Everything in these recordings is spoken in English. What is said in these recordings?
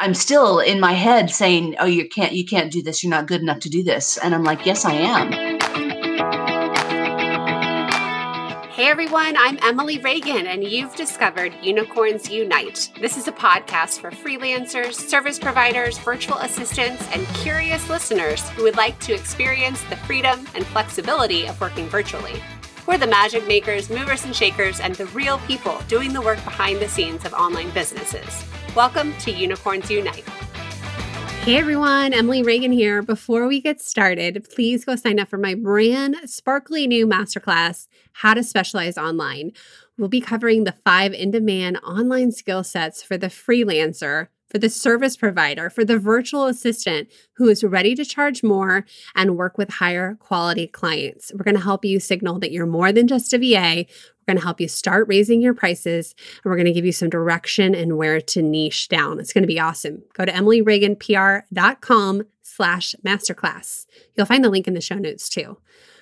I'm still in my head saying, "Oh, you can't, you can't do this. You're not good enough to do this." And I'm like, "Yes, I am." Hey everyone, I'm Emily Reagan, and you've discovered Unicorns Unite. This is a podcast for freelancers, service providers, virtual assistants, and curious listeners who would like to experience the freedom and flexibility of working virtually. We're the magic makers, movers and shakers, and the real people doing the work behind the scenes of online businesses. Welcome to Unicorns Unite. Hey everyone, Emily Reagan here. Before we get started, please go sign up for my brand sparkly new masterclass, How to Specialize Online. We'll be covering the five in demand online skill sets for the freelancer for the service provider, for the virtual assistant who is ready to charge more and work with higher quality clients. We're going to help you signal that you're more than just a VA. We're going to help you start raising your prices and we're going to give you some direction and where to niche down. It's going to be awesome. Go to emilyreaganpr.com slash masterclass. You'll find the link in the show notes too.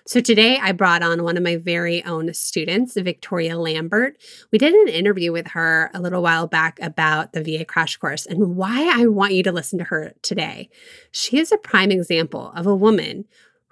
So today I brought on one of my very own students, Victoria Lambert. We did an interview with her a little while back about the VA crash course and why I want you to listen to her today. She is a prime example of a woman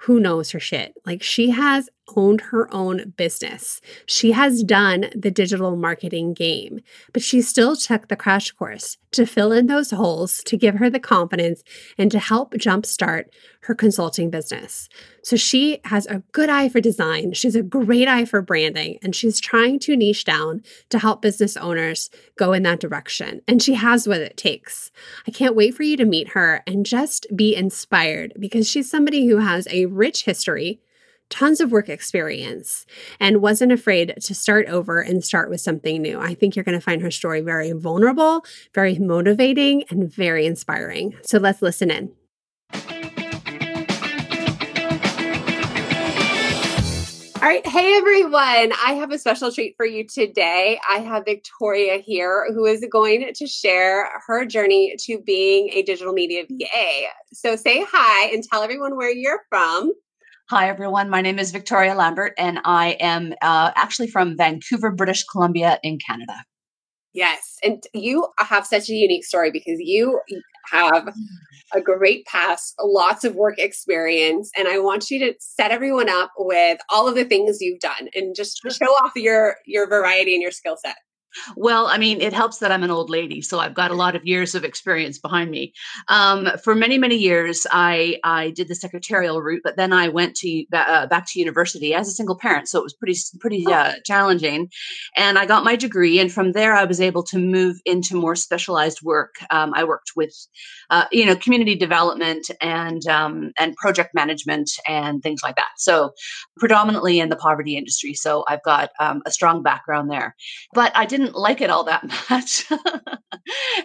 who knows her shit. Like she has owned her own business. She has done the digital marketing game, but she still took the crash course to fill in those holes, to give her the confidence, and to help jumpstart her consulting business. So she has a good eye for design. She's a great eye for branding, and she's trying to niche down to help business owners go in that direction. And she has what it takes. I can't wait for you to meet her and just be inspired because she's somebody who has a rich history tons of work experience and wasn't afraid to start over and start with something new. I think you're going to find her story very vulnerable, very motivating, and very inspiring. So let's listen in. All right. Hey, everyone. I have a special treat for you today. I have Victoria here who is going to share her journey to being a digital media VA. So say hi and tell everyone where you're from. Hi, everyone. My name is Victoria Lambert, and I am uh, actually from Vancouver, British Columbia, in Canada. Yes. And you have such a unique story because you have a great past, lots of work experience. And I want you to set everyone up with all of the things you've done and just show off your your variety and your skill set. Well, I mean, it helps that I'm an old lady, so I've got a lot of years of experience behind me. Um, for many, many years, I I did the secretarial route, but then I went to uh, back to university as a single parent, so it was pretty pretty oh. uh, challenging. And I got my degree, and from there, I was able to move into more specialized work. Um, I worked with, uh, you know, community development and um, and project management and things like that. So predominantly in the poverty industry. So I've got um, a strong background there, but I didn't didn't like it all that much.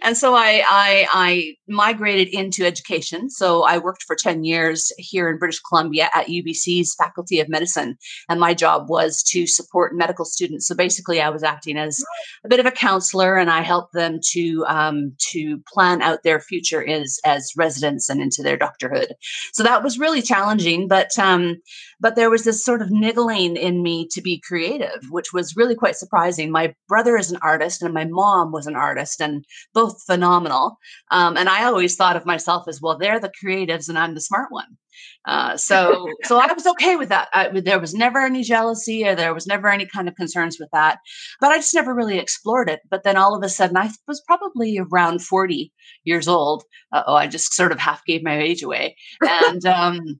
and so I, I, I migrated into education. So I worked for 10 years here in British Columbia at UBC's Faculty of Medicine. And my job was to support medical students. So basically I was acting as a bit of a counselor and I helped them to, um, to plan out their future as, as residents and into their doctorhood. So that was really challenging, but, um, but there was this sort of niggling in me to be creative, which was really quite surprising. My brother is an artist and my mom was an artist and both phenomenal. Um, and I always thought of myself as, well, they're the creatives and I'm the smart one. Uh, so, so I was okay with that. I, there was never any jealousy or there was never any kind of concerns with that, but I just never really explored it. But then all of a sudden I was probably around 40 years old. oh, I just sort of half gave my age away. And, um,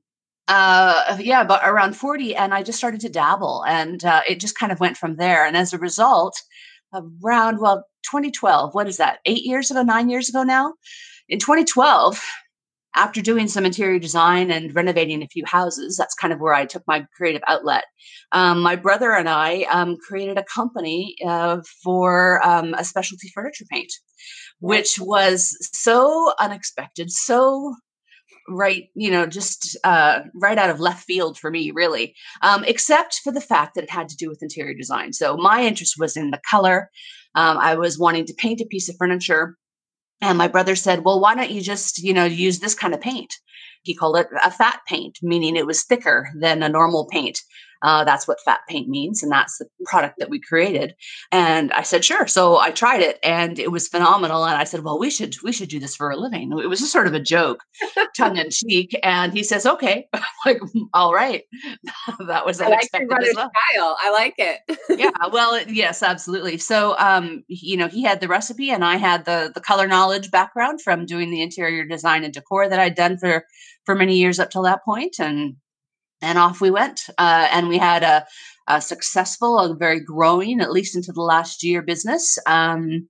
uh, yeah, but around 40. And I just started to dabble and uh, it just kind of went from there. And as a result, around, well, 2012, what is that, eight years ago, nine years ago now? In 2012, after doing some interior design and renovating a few houses, that's kind of where I took my creative outlet. Um, my brother and I um, created a company uh, for um, a specialty furniture paint, which was so unexpected, so right you know just uh, right out of left field for me really um, except for the fact that it had to do with interior design. So my interest was in the color. Um, i was wanting to paint a piece of furniture and my brother said well why don't you just you know use this kind of paint? He called it a fat paint meaning it was thicker than a normal paint Uh, that's what fat paint means, and that's the product that we created. And I said, sure. So I tried it, and it was phenomenal. And I said, well, we should we should do this for a living. It was just sort of a joke, tongue in cheek. And he says, okay, like all right. that was unexpected I like as well. Style. I like it. yeah. Well, yes, absolutely. So, um, you know, he had the recipe, and I had the the color knowledge background from doing the interior design and decor that I'd done for for many years up till that point, and and off we went. Uh, and we had a, a, successful, a very growing, at least into the last year business. Um,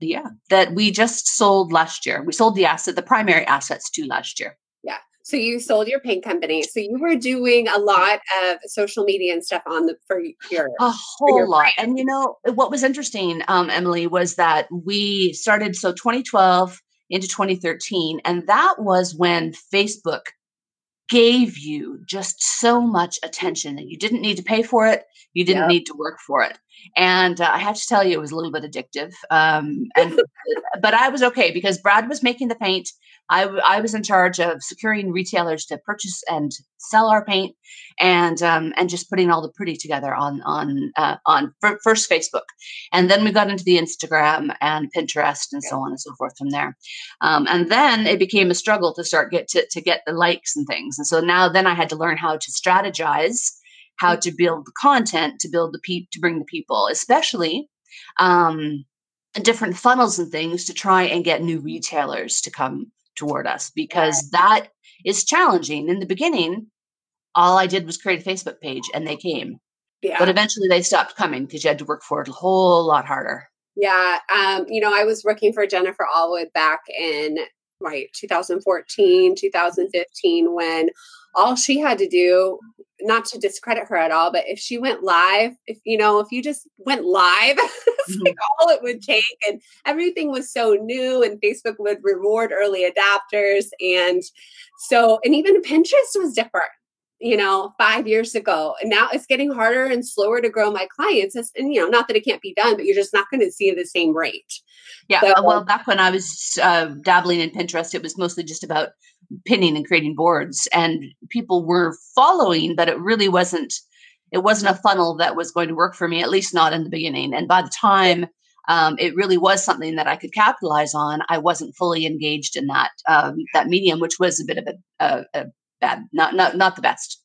yeah, that we just sold last year. We sold the asset, the primary assets to last year. Yeah. So you sold your paint company. So you were doing a lot of social media and stuff on the for your a whole your lot. And you know what was interesting, um, Emily, was that we started so 2012 into 2013, and that was when Facebook gave you just so much attention that you didn't need to pay for it you didn't yep. need to work for it and uh, i have to tell you it was a little bit addictive um, and but i was okay because brad was making the paint I, I was in charge of securing retailers to purchase and sell our paint, and um, and just putting all the pretty together on on uh, on first Facebook, and then we got into the Instagram and Pinterest and so on and so forth from there, um, and then it became a struggle to start get to to get the likes and things, and so now then I had to learn how to strategize, how to build the content to build the pe- to bring the people, especially. Um, different funnels and things to try and get new retailers to come toward us because that is challenging. In the beginning, all I did was create a Facebook page and they came. Yeah. But eventually they stopped coming because you had to work for it a whole lot harder. Yeah. Um, you know, I was working for Jennifer Allwood back in right 2014, 2015 when all she had to do not to discredit her at all, but if she went live, if you know, if you just went live, it's mm-hmm. like all it would take, and everything was so new, and Facebook would reward early adapters, and so, and even Pinterest was different, you know, five years ago, and now it's getting harder and slower to grow my clients. and you know, not that it can't be done, but you're just not going to see the same rate. Yeah, so, well, back when I was uh, dabbling in Pinterest, it was mostly just about pinning and creating boards and people were following but it really wasn't it wasn't a funnel that was going to work for me at least not in the beginning and by the time um, it really was something that i could capitalize on i wasn't fully engaged in that um, that medium which was a bit of a, a, a bad not, not not the best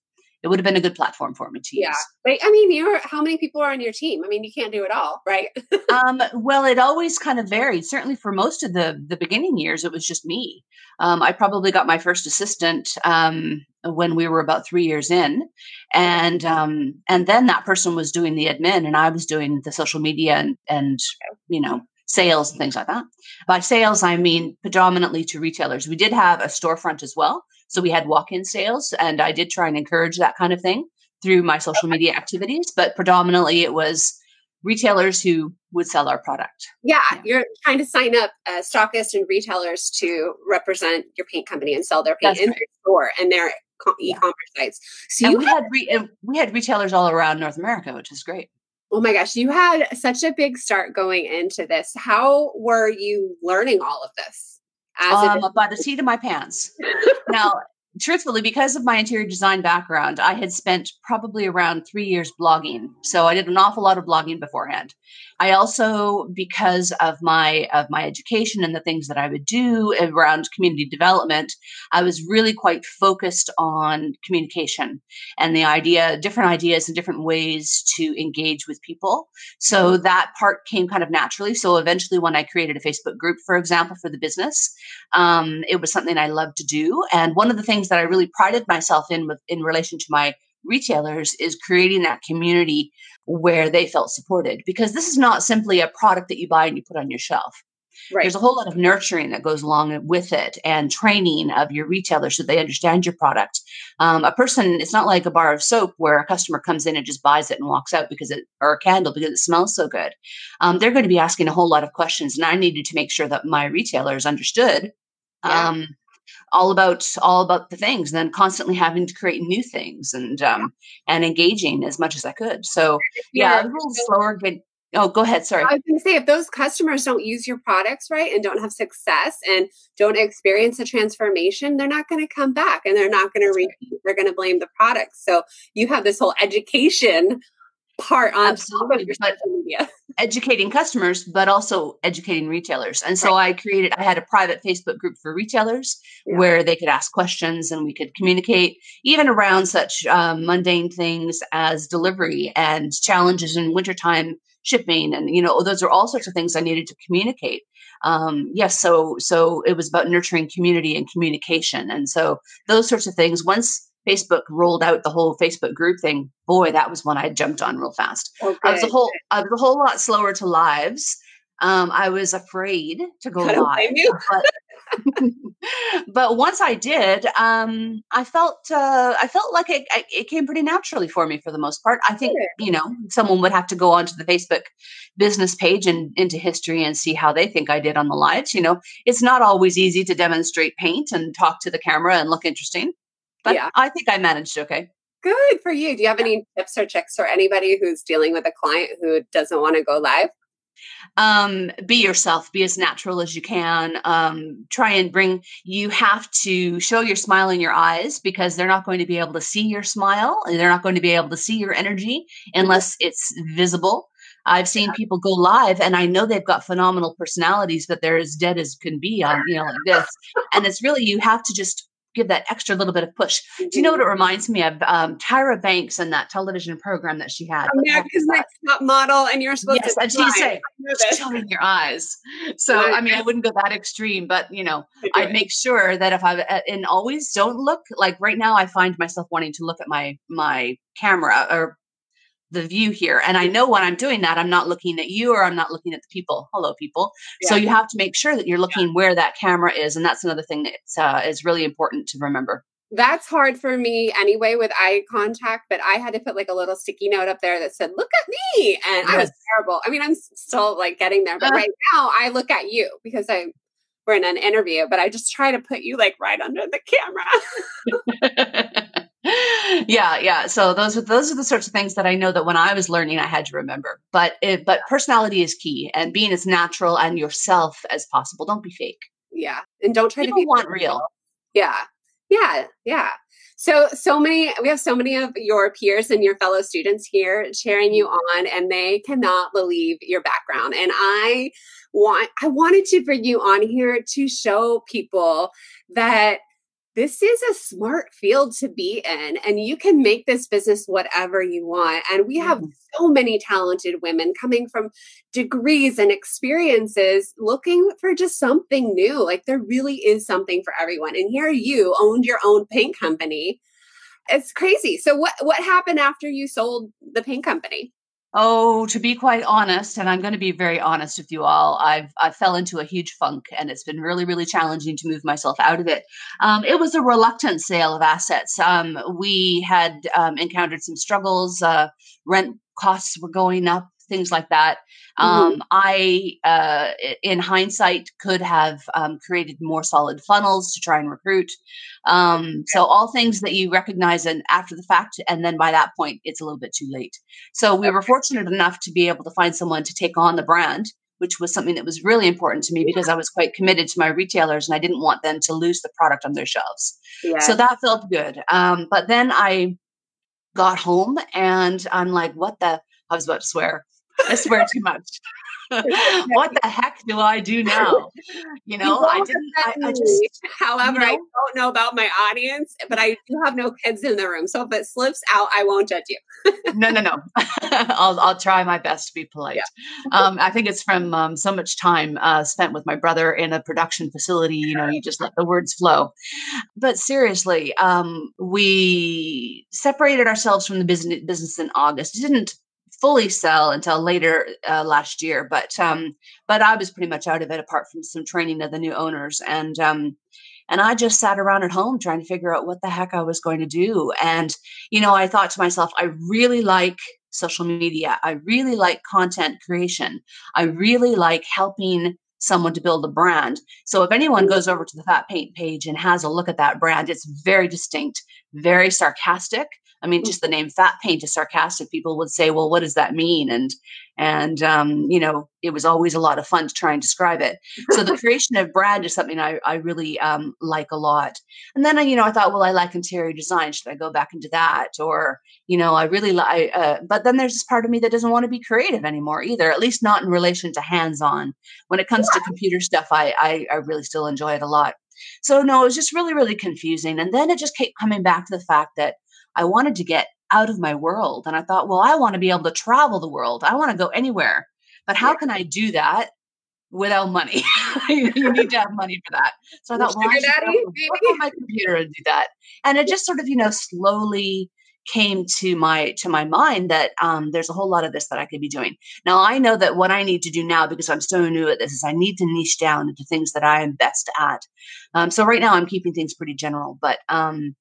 it would have been a good platform for me to yeah. use. But I mean, you're how many people are on your team? I mean, you can't do it all, right? um, well, it always kind of varied. Certainly for most of the the beginning years, it was just me. Um, I probably got my first assistant um, when we were about three years in, and um, and then that person was doing the admin, and I was doing the social media and and you know sales and things like that. By sales, I mean predominantly to retailers. We did have a storefront as well, so we had walk in sales, and I did try and encourage that kind of thing through my social media activities, but predominantly it was retailers who would sell our product. Yeah, yeah. you're trying to sign up uh, stockists and retailers to represent your paint company and sell their paint That's in right. their store and their e-commerce yeah. sites. So you we had, had re- we had retailers all around North America, which is great. Oh my gosh, you had such a big start going into this. How were you learning all of this? um, by the seat of my pants. now, truthfully, because of my interior design background, I had spent probably around three years blogging. So I did an awful lot of blogging beforehand. I also, because of my of my education and the things that I would do around community development, I was really quite focused on communication and the idea, different ideas and different ways to engage with people. So that part came kind of naturally. So eventually, when I created a Facebook group, for example, for the business, um, it was something I loved to do. And one of the things that I really prided myself in with in relation to my retailers is creating that community where they felt supported because this is not simply a product that you buy and you put on your shelf. Right. There's a whole lot of nurturing that goes along with it and training of your retailer so they understand your product. Um, a person, it's not like a bar of soap where a customer comes in and just buys it and walks out because it, or a candle because it smells so good. Um, they're going to be asking a whole lot of questions. And I needed to make sure that my retailers understood yeah. um, all about all about the things and then constantly having to create new things and um and engaging as much as i could so yeah, yeah a little slower get, Oh, go ahead. Sorry. I was going to say, if those customers don't use your products right and don't have success and don't experience the transformation, they're not going to come back and they're not going to repeat. They're going to blame the products. So you have this whole education part on Absolutely. top of your social media. Educating customers, but also educating retailers. And so right. I created, I had a private Facebook group for retailers yeah. where they could ask questions and we could communicate even around such um, mundane things as delivery and challenges in wintertime shipping. And, you know, those are all sorts of things I needed to communicate. Um, yes. so, so it was about nurturing community and communication. And so those sorts of things, once Facebook rolled out the whole Facebook group thing, boy, that was one I jumped on real fast. Okay. I was a whole I was a whole lot slower to lives. Um, I was afraid to go live. But, but, once I did, um, I felt uh, I felt like it, it came pretty naturally for me for the most part. I think you know someone would have to go onto the Facebook business page and into history and see how they think I did on the lives. You know, it's not always easy to demonstrate paint and talk to the camera and look interesting. But yeah. I think I managed okay. Good for you. Do you have any tips or tricks for anybody who's dealing with a client who doesn't want to go live? um, be yourself be as natural as you can um, try and bring you have to show your smile in your eyes because they're not going to be able to see your smile and they're not going to be able to see your energy unless it's visible i've seen people go live and i know they've got phenomenal personalities but they're as dead as can be on you know like this and it's really you have to just give that extra little bit of push. Mm-hmm. Do you know what it reminds me of? Um, Tyra Banks and that television program that she had. America's Next Top Model, and you're supposed yes, to. and she'd say, "Show in your eyes." So I mean, I wouldn't go that extreme, but you know, I'd make sure that if I uh, and always don't look like right now. I find myself wanting to look at my my camera or the view here. And I know when I'm doing that, I'm not looking at you or I'm not looking at the people. Hello, people. Yeah. So you have to make sure that you're looking yeah. where that camera is. And that's another thing that uh, is really important to remember. That's hard for me anyway with eye contact, but I had to put like a little sticky note up there that said, look at me. And. I was terrible. I mean, I'm still like getting there, but uh, right now I look at you because I, we're in an interview, but I just try to put you like right under the camera. yeah, yeah. So those are those are the sorts of things that I know that when I was learning, I had to remember. But it, but personality is key, and being as natural and yourself as possible. Don't be fake. Yeah, and don't try People to be want real. Yeah, yeah, yeah. So so many we have so many of your peers and your fellow students here cheering you on, and they cannot believe your background. And I want I wanted to bring you on here to show people that this is a smart field to be in and you can make this business whatever you want. And we have mm. so many talented women coming from degrees and experiences looking for just something new like there really is something for everyone. And here you owned your own paint company. It's crazy. So what what happened after you sold the paint company Oh, to be quite honest, and I'm going to be very honest with you all, I've I fell into a huge funk, and it's been really, really challenging to move myself out of it. Um, it was a reluctant sale of assets. Um, we had um, encountered some struggles. Uh, rent costs were going up things like that. Mm-hmm. Um, I, uh, in hindsight, could have um, created more solid funnels to try and recruit. Um, so all things that you recognize and after the fact, and then by that point, it's a little bit too late. So we were fortunate enough to be able to find someone to take on the brand. Which was something that was really important to me because I was quite committed to my retailers and I didn't want them to lose the product on their shelves. Yeah. So that felt good. Um, but then I got home and I'm like, what the? I was about to swear. I swear too much. what the heck do I do now? You know, I didn't. I, I, just. However, you know, I don't know about my audience, but I do have no kids in the room, so if it slips out, I won't judge you. no, no, no. I'll I'll try my best to be polite. Yeah. um, I think it's from um, so much time uh, spent with my brother in a production facility. You know, you just let the words flow. But seriously, um, we separated ourselves from the business business in August. It didn't fully sell until later uh, last year. But um, but I was pretty much out of it, apart from some training of the new owners, and um, and I just sat around at home trying to figure out what the heck I was going to do. And you know, I thought to myself, I really like social media. I really like content creation. I really like helping someone to build a brand. So if anyone goes over to the Fat Paint page and has a look at that brand, it's very distinct, very sarcastic, I mean, just the name fat paint is sarcastic. People would say, well, what does that mean? And, and, um, you know, it was always a lot of fun to try and describe it. So the creation of brand is something I, I really um, like a lot. And then, you know, I thought, well, I like interior design. Should I go back into that? Or, you know, I really like, uh, but then there's this part of me that doesn't want to be creative anymore either, at least not in relation to hands on. When it comes yeah. to computer stuff, I, I, I really still enjoy it a lot. So no, it was just really, really confusing. And then it just kept coming back to the fact that I wanted to get out of my world. And I thought, well, I want to be able to travel the world. I want to go anywhere. But how can I do that without money? you need to have money for that. So I thought, well, I should work on my computer and do that. And it just sort of, you know, slowly came to my to my mind that um, there's a whole lot of this that I could be doing. Now I know that what I need to do now because I'm so new at this is I need to niche down into things that I am best at. Um, so right now I'm keeping things pretty general, but um,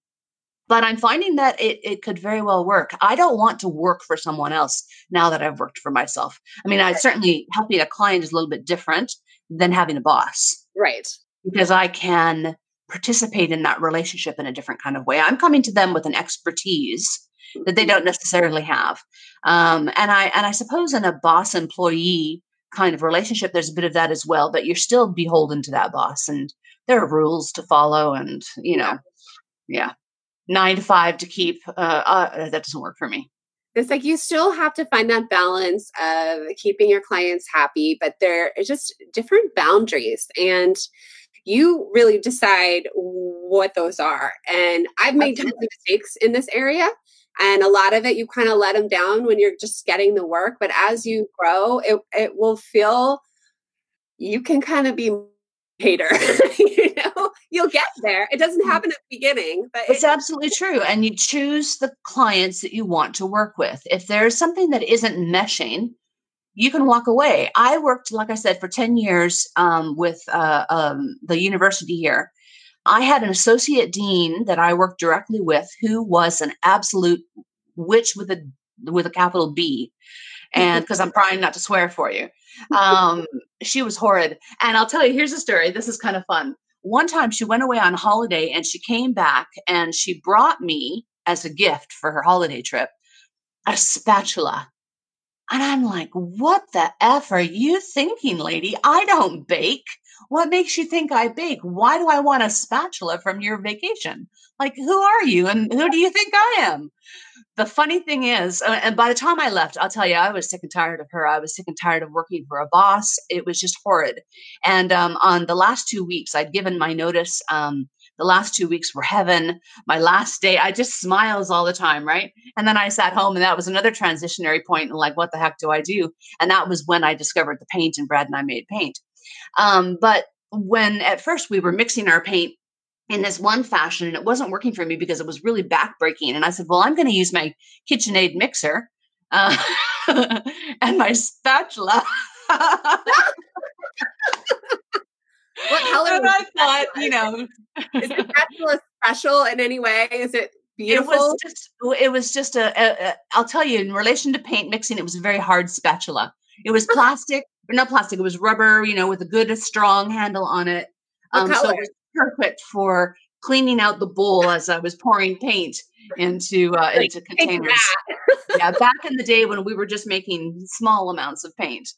but I'm finding that it, it could very well work. I don't want to work for someone else now that I've worked for myself. I mean, I certainly helping a client is a little bit different than having a boss. Right. Because I can participate in that relationship in a different kind of way. I'm coming to them with an expertise that they mm-hmm. don't necessarily have. Um, and I and I suppose in a boss employee kind of relationship, there's a bit of that as well. But you're still beholden to that boss, and there are rules to follow, and you know, yeah, nine to five to keep. Uh, uh, that doesn't work for me. It's like you still have to find that balance of keeping your clients happy, but there are just different boundaries and you really decide what those are. And I've made tons of mistakes in this area. And a lot of it, you kind of let them down when you're just getting the work. But as you grow, it, it will feel you can kind of be hater. you'll get there. It doesn't mm. happen at the beginning, but it's it, absolutely true. And you choose the clients that you want to work with. If there's something that isn't meshing, you can walk away. I worked, like I said, for 10 years um, with uh, um, the university here. I had an associate dean that I worked directly with who was an absolute witch with a with a capital B. And because I'm trying not to swear for you. Um, she was horrid. And I'll tell you, here's a story. This is kind of fun. One time she went away on holiday and she came back and she brought me as a gift for her holiday trip a spatula and I'm like, what the F are you thinking, lady? I don't bake. What makes you think I bake? Why do I want a spatula from your vacation? Like, who are you and who do you think I am? The funny thing is, uh, and by the time I left, I'll tell you, I was sick and tired of her. I was sick and tired of working for a boss. It was just horrid. And um, on the last two weeks, I'd given my notice. Um, the last two weeks were heaven. My last day, I just smiles all the time, right? And then I sat home, and that was another transitionary point. And like, what the heck do I do? And that was when I discovered the paint, and Brad and I made paint. Um, but when at first we were mixing our paint in this one fashion, and it wasn't working for me because it was really backbreaking. And I said, well, I'm going to use my KitchenAid mixer uh, and my spatula. What color? And I thought, you know, is the spatula special in any way? Is it beautiful? It was just, it was just a, a, a. I'll tell you, in relation to paint mixing, it was a very hard spatula. It was plastic, or not plastic. It was rubber, you know, with a good, strong handle on it. Um, so it was perfect for cleaning out the bowl as I was pouring paint into uh, into containers. yeah, back in the day when we were just making small amounts of paint.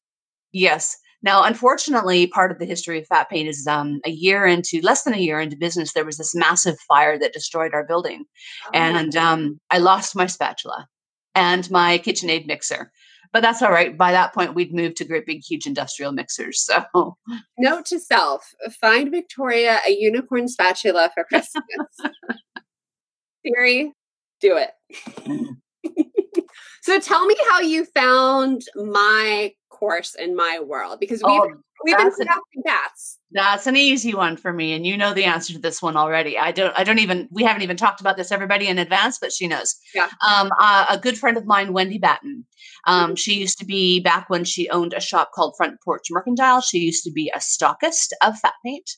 Yes, now, unfortunately, part of the history of Fat Paint is um, a year into, less than a year into business, there was this massive fire that destroyed our building. Oh. And um, I lost my spatula and my KitchenAid mixer. But that's all right. By that point, we'd moved to great big, huge industrial mixers. So, note to self find Victoria a unicorn spatula for Christmas. Siri, do it. so, tell me how you found my course in my world because we've oh, we've been discussing paths. That's an easy one for me, and you know the answer to this one already. I don't. I don't even. We haven't even talked about this everybody in advance, but she knows. Yeah. Um, uh, a good friend of mine, Wendy Batten. Um, mm-hmm. She used to be back when she owned a shop called Front Porch Mercantile. She used to be a stockist of fat paint.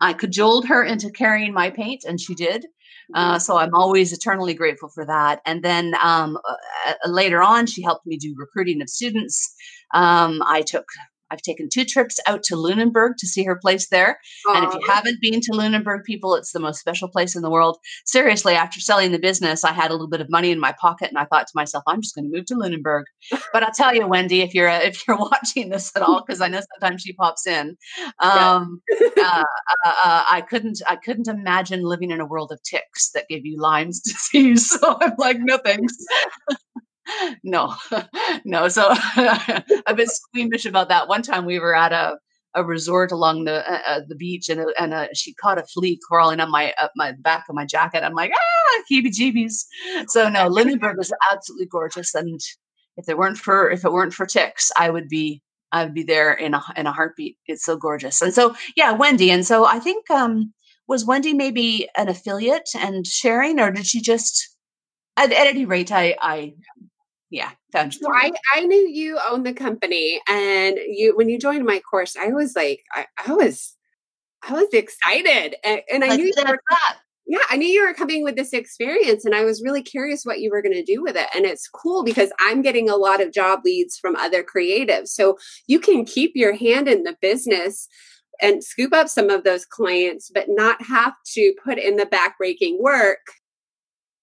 I cajoled her into carrying my paint, and she did. Uh, mm-hmm. so I'm always eternally grateful for that. And then um, uh, uh, later on, she helped me do recruiting of students. Um, I took I've taken two trips out to Lunenburg to see her place there. Aww. And if you haven't been to Lunenburg, people, it's the most special place in the world. Seriously, after selling the business, I had a little bit of money in my pocket, and I thought to myself, I'm just going to move to Lunenburg. but I'll tell you, Wendy, if you're uh, if you're watching this at all, because I know sometimes she pops in, um, uh, uh, uh, I couldn't I couldn't imagine living in a world of ticks that give you Lyme's disease. So I'm like, no thanks no, no. So I've been squeamish about that. One time we were at a, a resort along the uh, uh the beach, and and uh, she caught a flea crawling on my up my back of my jacket. I'm like, ah, heebie-jeebies. So no, Lunenburg is absolutely gorgeous, and if it weren't for if it weren't for ticks, I would be I would be there in a in a heartbeat. It's so gorgeous, and so yeah, Wendy, and so I think um was Wendy maybe an affiliate and sharing, or did she just? At, at any rate, I I yeah that's so I, I knew you owned the company and you when you joined my course i was like i, I was i was excited and, and i knew you were, yeah i knew you were coming with this experience and i was really curious what you were going to do with it and it's cool because i'm getting a lot of job leads from other creatives so you can keep your hand in the business and scoop up some of those clients but not have to put in the backbreaking work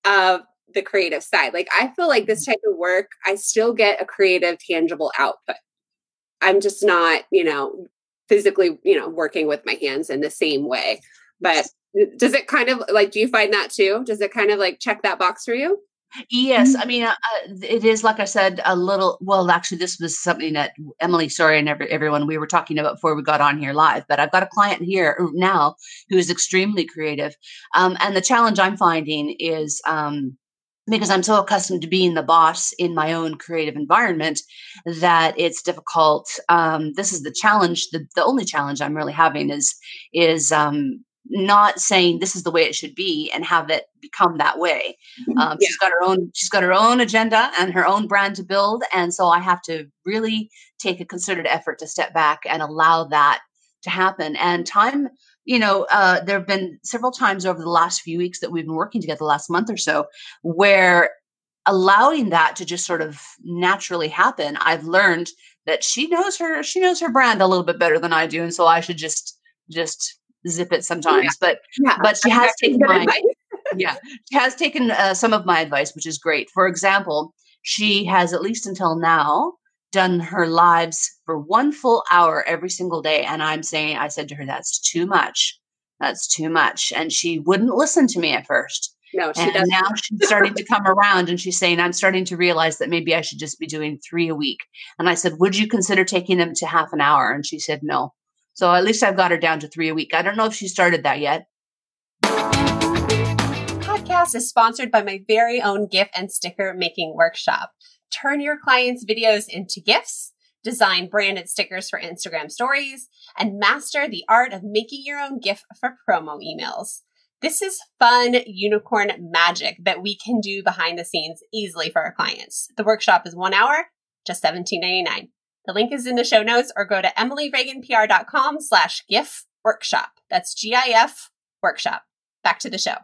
of the creative side. Like I feel like this mm-hmm. type of work, I still get a creative, tangible output. I'm just not, you know, physically, you know, working with my hands in the same way. But does it kind of like, do you find that too? Does it kind of like check that box for you? Yes. I mean uh, uh, it is like I said a little. Well, actually, this was something that Emily, sorry, and every, everyone we were talking about before we got on here live. But I've got a client here now who is extremely creative, um, and the challenge I'm finding is um, because I'm so accustomed to being the boss in my own creative environment that it's difficult. Um, this is the challenge. The, the only challenge I'm really having is is um, not saying this is the way it should be and have it become that way. Mm-hmm. Um, yeah. She's got her own. She's got her own agenda and her own brand to build, and so I have to really take a concerted effort to step back and allow that to happen. And time you know, uh, there have been several times over the last few weeks that we've been working together, the last month or so, where allowing that to just sort of naturally happen, I've learned that she knows her she knows her brand a little bit better than I do, and so I should just just zip it sometimes. Yeah. But yeah. but she has taken my yeah she has taken uh, some of my advice, which is great. For example, she has at least until now done her lives for one full hour every single day. And I'm saying, I said to her, that's too much. That's too much. And she wouldn't listen to me at first. No, she and doesn't. now she's starting to come around and she's saying, I'm starting to realize that maybe I should just be doing three a week. And I said, Would you consider taking them to half an hour? And she said, No. So at least I've got her down to three a week. I don't know if she started that yet. Podcast is sponsored by my very own GIF and sticker making workshop turn your clients' videos into GIFs, design branded stickers for Instagram stories, and master the art of making your own GIF for promo emails. This is fun unicorn magic that we can do behind the scenes easily for our clients. The workshop is one hour, just $17.99. The link is in the show notes or go to emilyreaganpr.com slash GIF workshop. That's G-I-F workshop. Back to the show.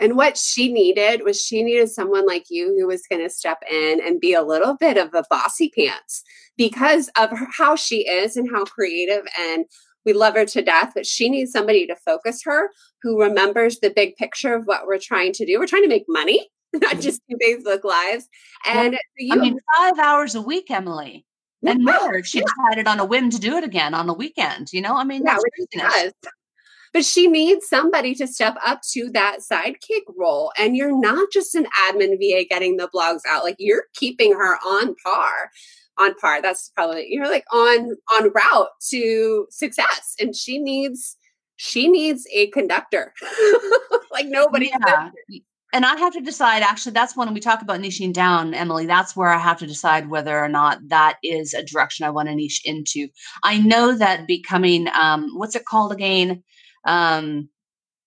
And what she needed was she needed someone like you who was going to step in and be a little bit of a bossy pants because of her, how she is and how creative and we love her to death, but she needs somebody to focus her who remembers the big picture of what we're trying to do. We're trying to make money, not mm-hmm. just do Facebook lives. And you, I mean, five hours a week, Emily. And more if she yeah. decided on a whim to do it again on a weekend, you know? I mean, yeah, that's but she needs somebody to step up to that sidekick role. And you're not just an admin VA getting the blogs out, like you're keeping her on par. On par. That's probably you're like on on route to success. And she needs she needs a conductor. like nobody yeah. And I have to decide, actually, that's when we talk about niching down, Emily. That's where I have to decide whether or not that is a direction I want to niche into. I know that becoming, um, what's it called again? Um,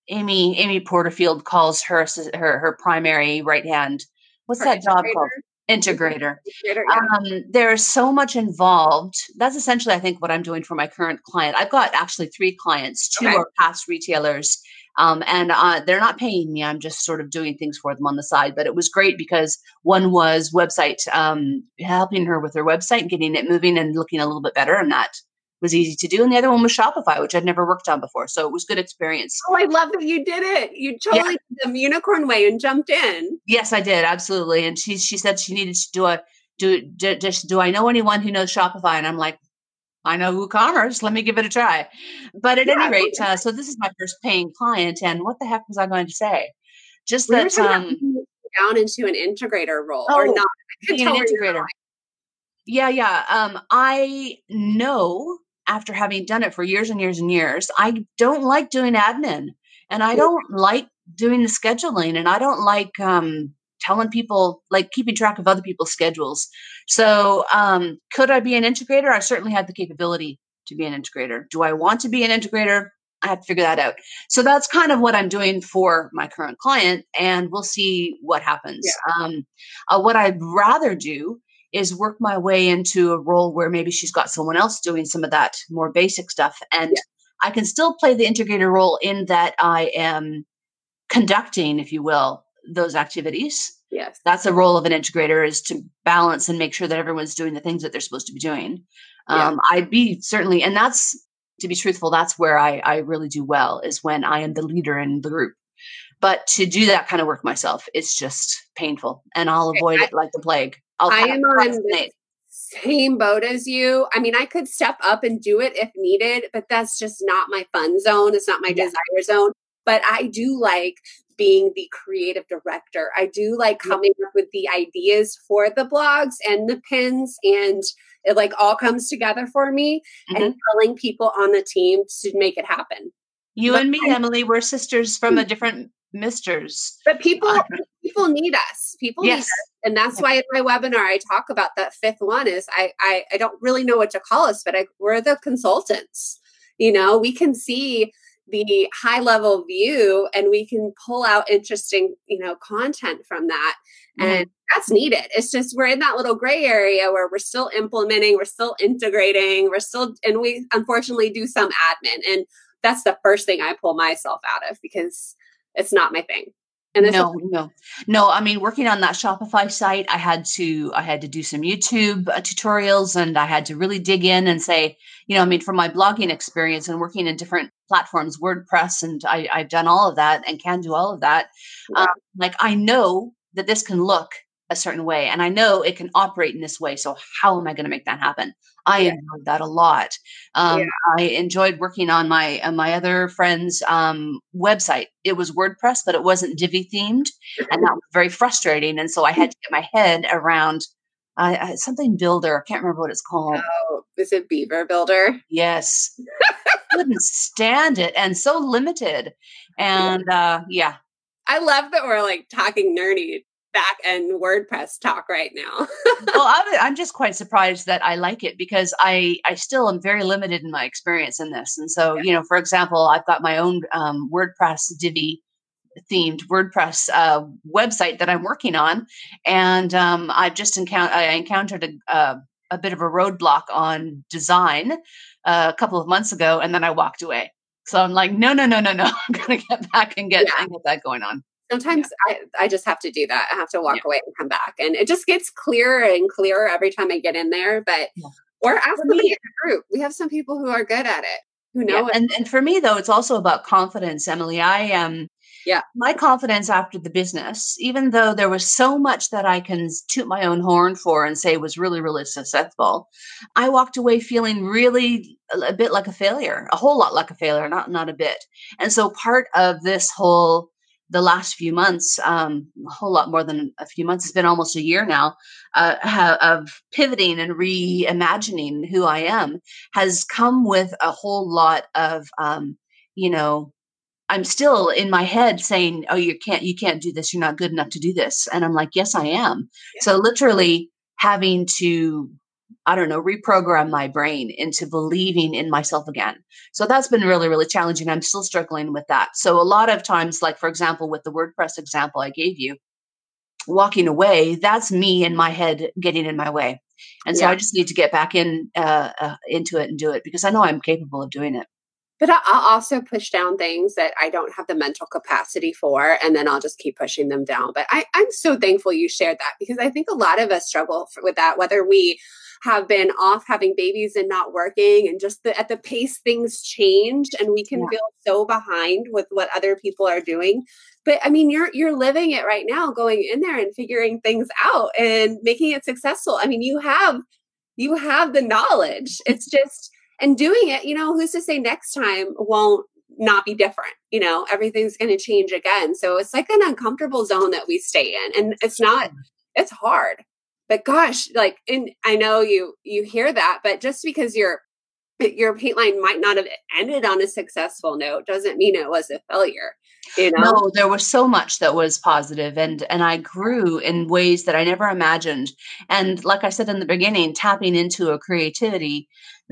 Amy Amy Porterfield calls her her her primary right hand. What's her that job called? integrator. integrator yeah. um, there's so much involved. That's essentially, I think, what I'm doing for my current client. I've got actually three clients. Two okay. are past retailers, um, and uh, they're not paying me. I'm just sort of doing things for them on the side. But it was great because one was website, um, helping her with her website getting it moving and looking a little bit better, and that was easy to do. And the other one was Shopify, which I'd never worked on before. So it was good experience. Oh, I love that you did it. You totally yeah. did the unicorn way and jumped in. Yes, I did. Absolutely. And she, she said she needed to do a, do, do, just, do I know anyone who knows Shopify? And I'm like, I know WooCommerce. Let me give it a try. But at yeah, any rate, uh, so this is my first paying client. And what the heck was I going to say? Just we that, um, down into an integrator role oh, or not. Being an integrator. Yeah, yeah. Um, I know after having done it for years and years and years, I don't like doing admin and I don't like doing the scheduling and I don't like um, telling people, like keeping track of other people's schedules. So, um, could I be an integrator? I certainly have the capability to be an integrator. Do I want to be an integrator? I have to figure that out. So that's kind of what I'm doing for my current client, and we'll see what happens. Yeah. Um, uh, what I'd rather do is work my way into a role where maybe she's got someone else doing some of that more basic stuff. And yeah. I can still play the integrator role in that I am conducting, if you will, those activities. Yes. That's the role of an integrator is to balance and make sure that everyone's doing the things that they're supposed to be doing. Yeah. Um, I'd be certainly, and that's to be truthful, that's where I, I really do well is when I am the leader in the group. But to do that kind of work myself, it's just painful and I'll avoid I, it like the plague. I'll I am on the same boat as you. I mean, I could step up and do it if needed, but that's just not my fun zone. It's not my yeah. desire zone. But I do like being the creative director. I do like coming up with the ideas for the blogs and the pins and it like all comes together for me mm-hmm. and telling people on the team to make it happen. You but and me, I, Emily, we're sisters from a different misters. But people people need us. People yes. need us. And that's why in my webinar I talk about that fifth one is I I, I don't really know what to call us, but I, we're the consultants. You know, we can see the high level view and we can pull out interesting you know content from that and mm. that's needed it's just we're in that little gray area where we're still implementing we're still integrating we're still and we unfortunately do some admin and that's the first thing i pull myself out of because it's not my thing. And no, no, no. I mean, working on that Shopify site, I had to, I had to do some YouTube uh, tutorials, and I had to really dig in and say, you know, I mean, from my blogging experience and working in different platforms, WordPress, and I, have done all of that and can do all of that. Yeah. Um, like, I know that this can look a certain way, and I know it can operate in this way. So, how am I going to make that happen? I yeah. enjoyed that a lot. Um, yeah. I enjoyed working on my uh, my other friend's um, website. It was WordPress, but it wasn't Divi themed, and that was very frustrating. And so I had to get my head around uh, something Builder. I can't remember what it's called. Oh, is it Beaver Builder? Yes. Couldn't stand it, and so limited. And uh, yeah, I love that we're like talking nerdy back end WordPress talk right now. well, I'm, I'm just quite surprised that I like it because I I still am very limited in my experience in this. And so, you know, for example, I've got my own um, WordPress Divi themed WordPress uh, website that I'm working on, and um, I've just encountered I encountered a, uh, a bit of a roadblock on design uh, a couple of months ago, and then I walked away. So I'm like, no, no, no, no, no. I'm gonna get back and get yeah. and get that going on sometimes yeah. I, I just have to do that. I have to walk yeah. away and come back. And it just gets clearer and clearer every time I get in there. But yeah. or ask me in the group. We have some people who are good at it, who know it. And and for me though, it's also about confidence, Emily. I am um, yeah. My confidence after the business, even though there was so much that I can toot my own horn for and say was really, really successful, I walked away feeling really a bit like a failure, a whole lot like a failure, not not a bit. And so part of this whole the last few months, um, a whole lot more than a few months, it's been almost a year now, uh, of pivoting and reimagining who I am has come with a whole lot of, um, you know, I'm still in my head saying, "Oh, you can't, you can't do this. You're not good enough to do this." And I'm like, "Yes, I am." Yeah. So literally having to I don't know, reprogram my brain into believing in myself again. So that's been really, really challenging. I'm still struggling with that. So a lot of times, like for example, with the WordPress example I gave you, walking away, that's me in my head getting in my way. And so Yeah. I just need to get back in uh, uh, into it and do it because I know I'm capable of doing it. But I- I'll also push down things that I don't have the mental capacity for, and then I'll just keep pushing them down. But I, I'm so thankful you shared that because I think a lot of us struggle with that, whether we have been off having babies and not working, and just the, at the pace things change, and we can Yeah. feel so behind with what other people are doing. But I mean, you're you're living it right now, going in there and figuring things out and making it successful. I mean, you have you have the knowledge. It's just and doing it, you know, who's to say next time won't not be different? You know, everything's going to change again. So it's like an uncomfortable zone that we stay in. And it's not, it's hard. But gosh, like, and I know you, you hear that, but just because your, your paint line might not have ended on a successful note doesn't mean it was a failure. You know? No, there was so much that was positive and and I grew in ways that I never imagined. And like I said in the beginning, tapping into a creativity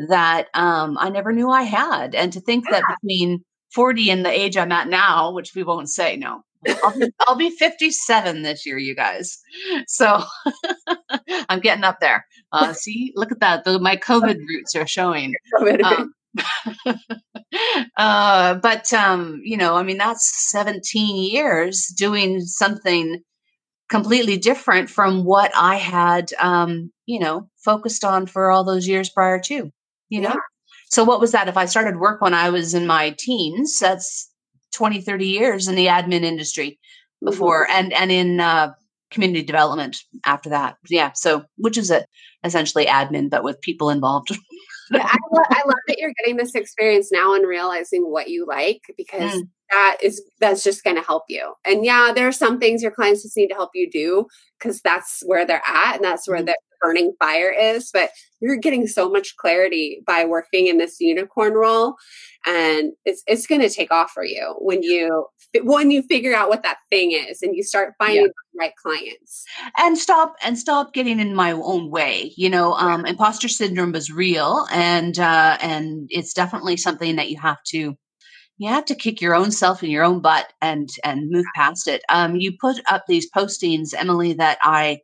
that um, I never knew I had. And to think that between 40 and the age I'm at now, which we won't say, no. I'll be, I'll be 57 this year, you guys. So I'm getting up there. Uh, see, look at that. The, my COVID roots are showing. Um, uh, but um, you know, I mean, that's 17 years doing something completely different from what I had, um, you know, focused on for all those years prior to. You know, Yeah. so what was that? If I started work when I was in my teens, that's 20, 30 years in the admin industry before, and and in uh, community development after that. Yeah, so which is a essentially admin, but with people involved. Yeah, I, lo- I love that you're getting this experience now and realizing what you like because Mm. that is that's just going to help you. And yeah, there are some things your clients just need to help you do because that's where they're at and that's where Mhm. the burning fire is. But you're getting so much clarity by working in this unicorn role, and it's it's going to take off for you when you when you figure out what that thing is and you start finding the right clients. and stop and stop getting in my own way you know um imposter syndrome is real and uh and it's definitely something that you have to you have to kick your own self in your own butt and and move past it um you put up these postings emily that i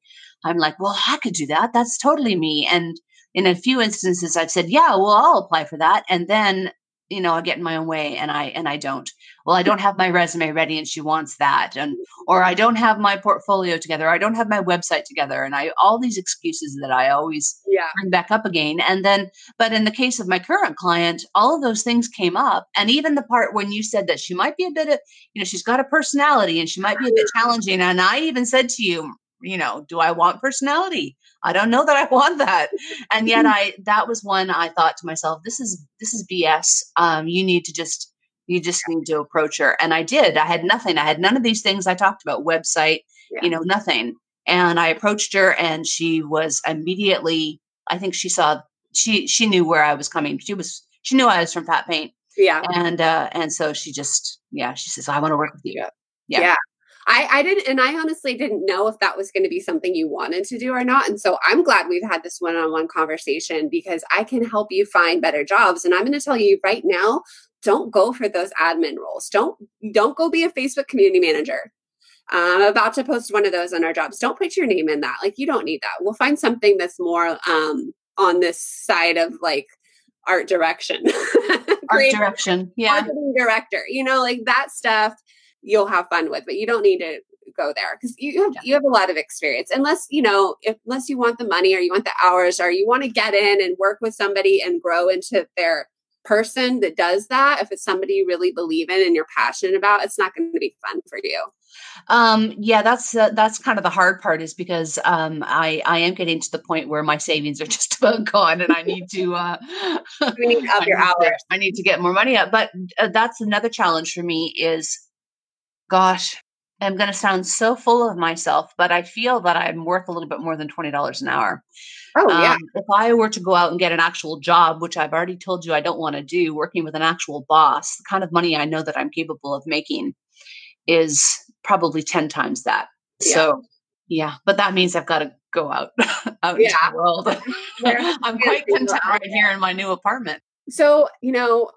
i'm like well i could do that. That's totally me. And in a few instances i've said yeah well i'll apply for that. And then you know i get in my own way and i and i don't. Well i don't have my resume ready and she wants that. And or I don't have my portfolio together, I don't have my website together, and I all these excuses that I always Yeah. bring back up again. And then, but in the case of my current client, all of those things came up, and even the part when you said that she might be a bit of, you know, she's got a personality and she might be a bit challenging, and I even said to you, you know, do I want personality? I don't know that I want that. And yet, I that was one I thought to myself, this is this is BS. Um, you need to just you just need to approach her. And I did. I had nothing. I had none of these things I talked about, website, Yeah. you know, nothing. And I approached her and she was immediately, I think she saw she she knew where I was coming. She was she knew I was from Fat Paint. Yeah. And uh and so she just yeah, she says, I want to work with you. Yeah. Yeah. I, I didn't, and I honestly didn't know if that was going to be something you wanted to do or not. And so I'm glad we've had this one on one conversation because I can help you find better jobs. And I'm going to tell you right now don't go for those admin roles. Don't, don't go be a Facebook community manager. I'm about to post one of those on our jobs. Don't put your name in that. Like, you don't need that. We'll find something that's more um, on this side of like art direction, Art direction. Yeah. marketing director. You know, like that stuff you'll have fun with, but you don't need to go there because you have, you have a lot of experience. Unless you know, if, unless you want the money or you want the hours or you want to get in and work with somebody and grow into their person that does that. If it's somebody you really believe in and you're passionate about, it's not going to be fun for you. Um, yeah, that's uh, that's kind of the hard part is because um, I I am getting to the point where my savings are just about gone, and I need to uh, need to up I your need to- hours. I need to get more money up. But uh, that's another challenge for me. Is gosh, I'm going to sound so full of myself, but I feel that I'm worth a little bit more than twenty dollars an hour. Oh yeah, Um, if I were to go out and get an actual job, which I've already told you I don't want to do, working with an actual boss, the kind of money I know that I'm capable of making is probably 10 times that. Yeah. So, yeah, but that means I've got to go out, out into Yeah. the world. I'm quite content right here in my new apartment. So, you know,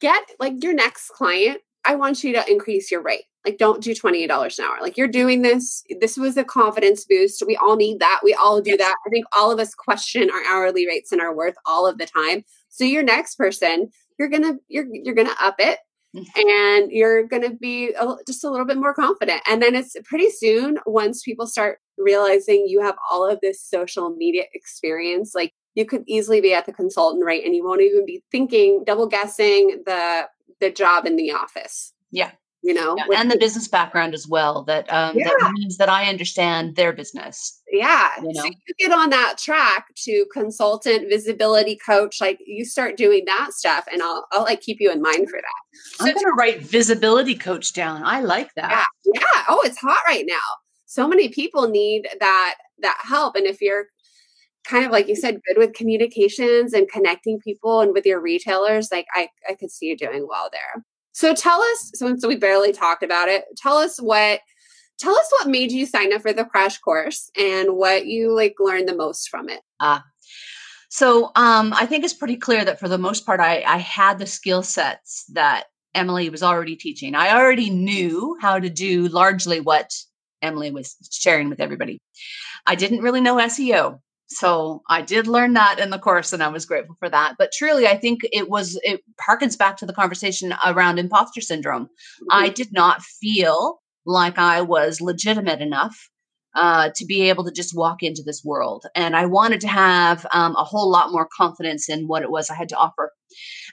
get like your next client, I want you to increase your rate. Like don't do $28 an hour like you're doing this this was a confidence boost we all need that we all do yes. that i think all of us question our hourly rates and our worth all of the time so your next person you're gonna you're you're gonna up it mm-hmm. and you're going to be a, just a little bit more confident. And then it's pretty soon once people start realizing you have all of this social media experience, like you could easily be at the consultant rate and you won't even be thinking, double guessing the the job in the office. Yeah you know yeah, and the business background as well that um yeah. that means that i understand their business yeah you know? so you get on that track to consultant visibility coach like you start doing that stuff and i'll i'll like keep you in mind for that. So i'm gonna write visibility coach down i like that. yeah yeah oh it's hot right now. So many people need that that help and if you're kind of like you said good with communications and connecting people and with your retailers like i i could see you doing well there so tell us, since we barely talked about it, tell us what tell us what made you sign up for the crash course and what you like learned the most from it. Uh, so um, I think it's pretty clear that for the most part, I, I had the skill sets that Emily was already teaching. I already knew how to do largely what Emily was sharing with everybody. I didn't really know SEO. So I did learn that in the course and I was grateful for that. But truly, I think it was, it harkens back to the conversation around imposter syndrome. Mm-hmm. I did not feel like I was legitimate enough uh, to be able to just walk into this world. And I wanted to have um, a whole lot more confidence in what it was I had to offer.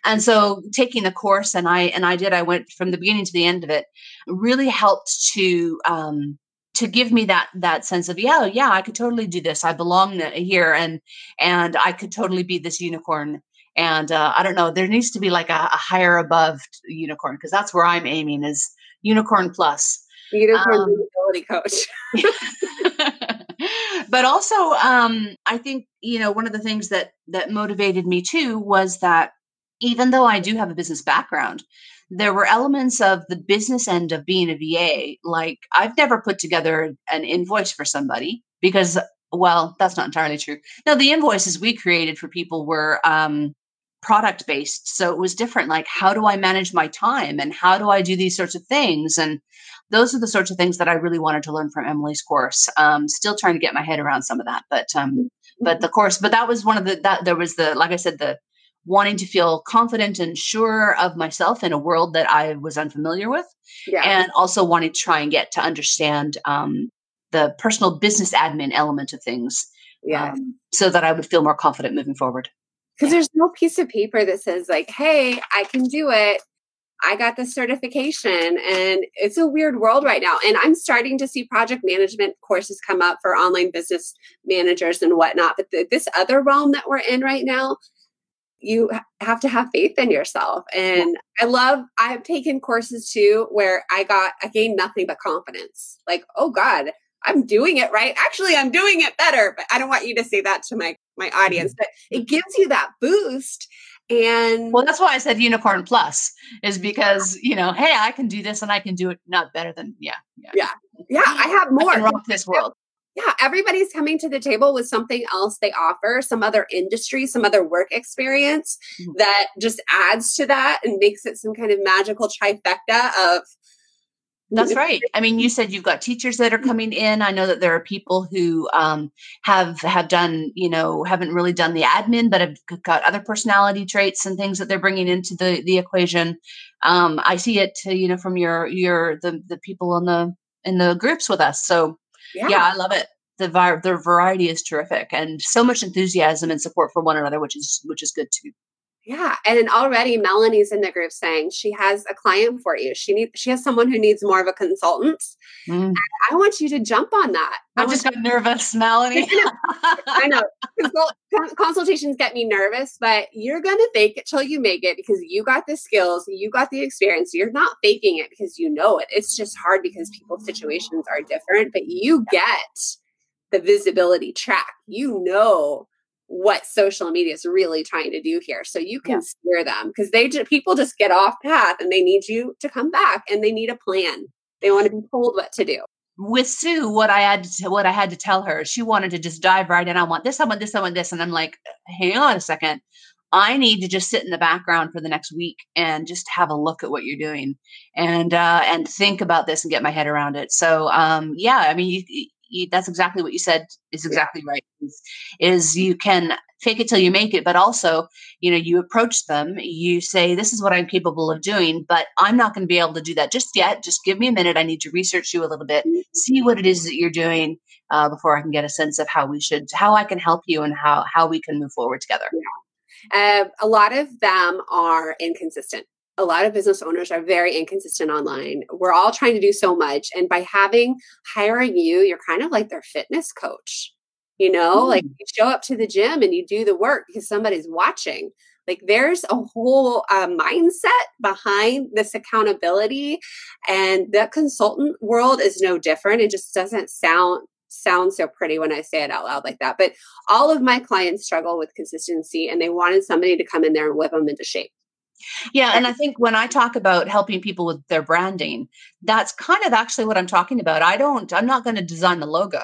And so taking the course and I, and I did, I went from the beginning to the end of it really helped to, um, to give me that that sense of yeah yeah i could totally do this. I belong here and and i could totally be this unicorn. And uh, i don't know there needs to be like a, a higher above unicorn because that's where i'm aiming is unicorn plus. Unicorn um, ability coach. But also um, i think you know one of the things that that motivated me too was that even though i do have a business background there were elements of the business end of being a VA. Like I've never put together an invoice for somebody because, well, that's not entirely true. No, the invoices we created for people were um, product based. So it was different. Like, how do I manage my time and how do I do these sorts of things? And those are the sorts of things that I really wanted to learn from Emily's course. Um, still trying to get my head around some of that, but um, but the course, but that was one of the that there was the like I said the wanting to feel confident and sure of myself in a world that I was unfamiliar with, yeah. and also wanting to try and get to understand um, the personal business admin element of things. Yeah. Um, so that I would feel more confident moving forward. Because yeah. there's no piece of paper that says, like, hey, I can do it. I got the certification. And it's a weird world right now. And I'm starting to see project management courses come up for online business managers and whatnot. But the, this other realm that we're in right now, you have to have faith in yourself. And I love, I've taken courses too where I got, I gained nothing but confidence. Like, oh God, I'm doing it right. Actually, I'm doing it better. But I don't want you to say that to my my mm-hmm. audience. But it gives you that boost. And well, that's why I said unicorn plus is because you know, hey, I can do this and I can do it not better than yeah, yeah, yeah. yeah I have more. I can rock this world yeah, everybody's coming to the table with something else they offer, some other industry, some other work experience mm-hmm. that just adds to that and makes it some kind of magical trifecta of that's right. I mean, you said you've got teachers that are mm-hmm. coming in. I know that there are people who um, have have done, you know, haven't really done the admin, but have got other personality traits and things that they're bringing into the the equation. Um, I see it, you know, from your your the the people in the in the groups with us. So yeah, yeah I love it. The, the variety is terrific and so much enthusiasm and support for one another, which is which is good too. Yeah, and already Melanie's in the group saying she has a client for you. She needs she has someone who needs more of a consultant. Mm. I want you to jump on that. I, I just got nervous, Melanie. I know Consult, consultations get me nervous, but you're gonna fake it till you make it because you got the skills, you got the experience. You're not faking it because you know it. It's just hard because people's situations are different, but you get the visibility track. You know what social media is really trying to do here. So you can yeah. steer them because they just people just get off path and they need you to come back and they need a plan. They want to be told what to do. With sue what i had to what i had to tell her she wanted to just dive right in. I want this i want this i want this. And i'm like hang on a second. I need to just sit in the background for the next week and just have a look at what you're doing and uh, and think about this and get my head around it. So um, yeah, I mean, you, you, that's exactly what you said is exactly right. Is, is you can fake it till you make it, but also you know you approach them, you say this is what I'm capable of doing, but I'm not going to be able to do that just yet. Just give me a minute. I need to research you a little bit, mm-hmm. see what it is that you're doing uh, before I can get a sense of how we should, how I can help you, and how how we can move forward together. Uh, a lot of them are inconsistent. A lot of business owners are very inconsistent online. We're all trying to do so much. And by having hiring you, you're kind of like their fitness coach. You know, mm. like you show up to the gym and you do the work because somebody's watching. Like there's a whole uh, mindset behind this accountability. And the consultant world is no different. It just doesn't sound sound so pretty when I say it out loud like that. But all of my clients struggle with consistency and they wanted somebody to come in there and whip them into shape. Yeah, and I think when I talk about helping people with their branding, that's kind of actually what I'm talking about. I don't I'm not going to design the logo,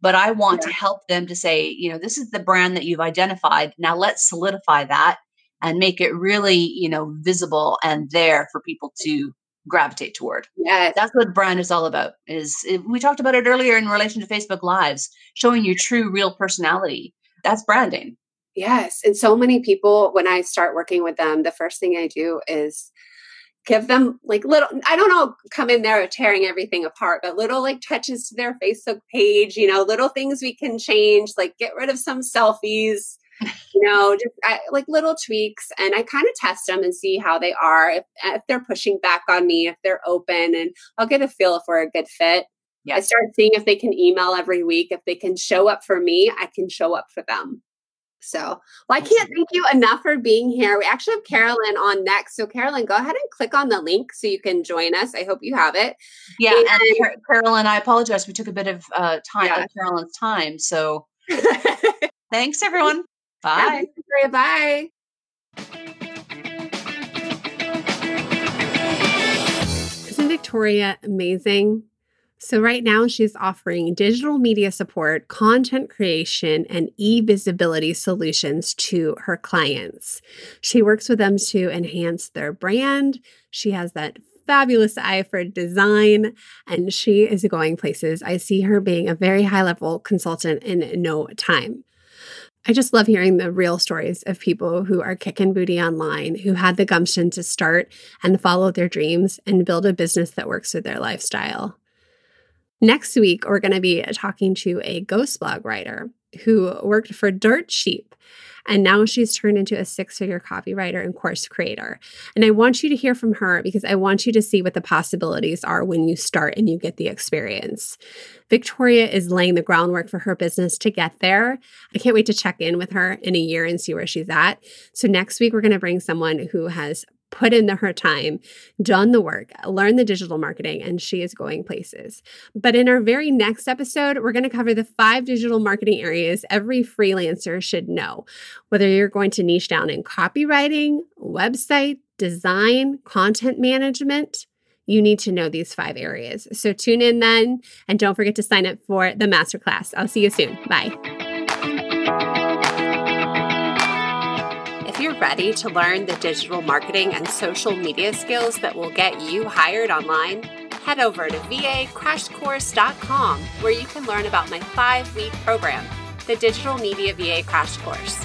but I want yeah. to help them to say, you know, this is the brand that you've identified. Now let's solidify that and make it really, you know, visible and there for people to gravitate toward. Yeah, that's what brand is all about. Is eh, we talked about it earlier in relation to Facebook Lives, showing your true, real personality. That's branding. Yes, and so many people when I start working with them, the first thing I do is give them like little i don't know come in there tearing everything apart but little like touches to their facebook page you know little things we can change like get rid of some selfies you know, just I, like little tweaks. And I kind of test them and see how they are, if, if they're pushing back on me, if they're open, and I'll get a feel if we're a good fit. Yeah. I start seeing if they can email every week. If they can show up for me, I can show up for them. So, well, I can't thank you enough for being here. We actually have Carolyn on next. So, Carolyn, go ahead and click on the link so you can join us. I hope you have it. Yeah, and, and Carolyn, I apologize. We took a bit of uh, time, yeah. Carolyn's time. So, thanks, everyone. Bye. Bye. Isn't Victoria amazing? So, right now, she's offering digital media support, content creation, and e visibility solutions to her clients. She works with them to enhance their brand. She has that fabulous eye for design, and she is going places. I see her being a very high level consultant in no time. I just love hearing the real stories of people who are kicking booty online, who had the gumption to start and follow their dreams and build a business that works with their lifestyle. Next week, we're going to be talking to a ghost blog writer who worked for Dirt Cheap and now she's turned into a six figure copywriter and course creator. And I want you to hear from her because I want you to see what the possibilities are when you start and you get the experience. Victoria is laying the groundwork for her business to get there. I can't wait to check in with her in a year and see where she's at. So, next week, we're going to bring someone who has put in the, her time, done the work, learned the digital marketing, and she is going places. But in our very next episode, we're going to cover the five digital marketing areas every freelancer should know. Whether you're going to niche down in copywriting, website, design, content management, you need to know these five areas. So tune in then, and don't forget to sign up for the masterclass. I'll see you soon. Bye. Ready to learn the digital marketing and social media skills that will get you hired online, head over to vacrashcourse.com where you can learn about my five week program, the Digital Media VA Crash Course.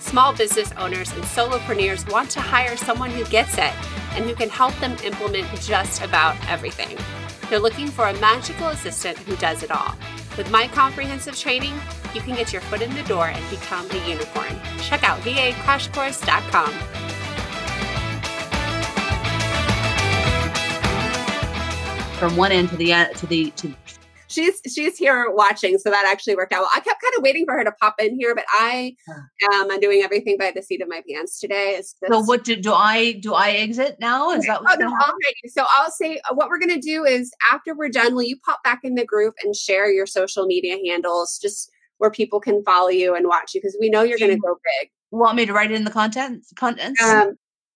Small business owners and solopreneurs want to hire someone who gets it and who can help them implement just about everything. They're looking for a magical assistant who does it all. With my comprehensive training, you can get your foot in the door and become a unicorn. Check out vacrashcourse.com. From one end to the end to the to she's she's here watching, so that actually worked out well. I kept kind of waiting for her to pop in here, but I am doing everything by the seat of my pants today. Just, so what do, do I do? I exit now? Is that oh, no, already? So I'll say uh, what we're gonna do is after we're done, will you pop back in the group and share your social media handles? Just where people can follow you and watch you because we know you're going to go big. Want me to write it in the content contents? Um,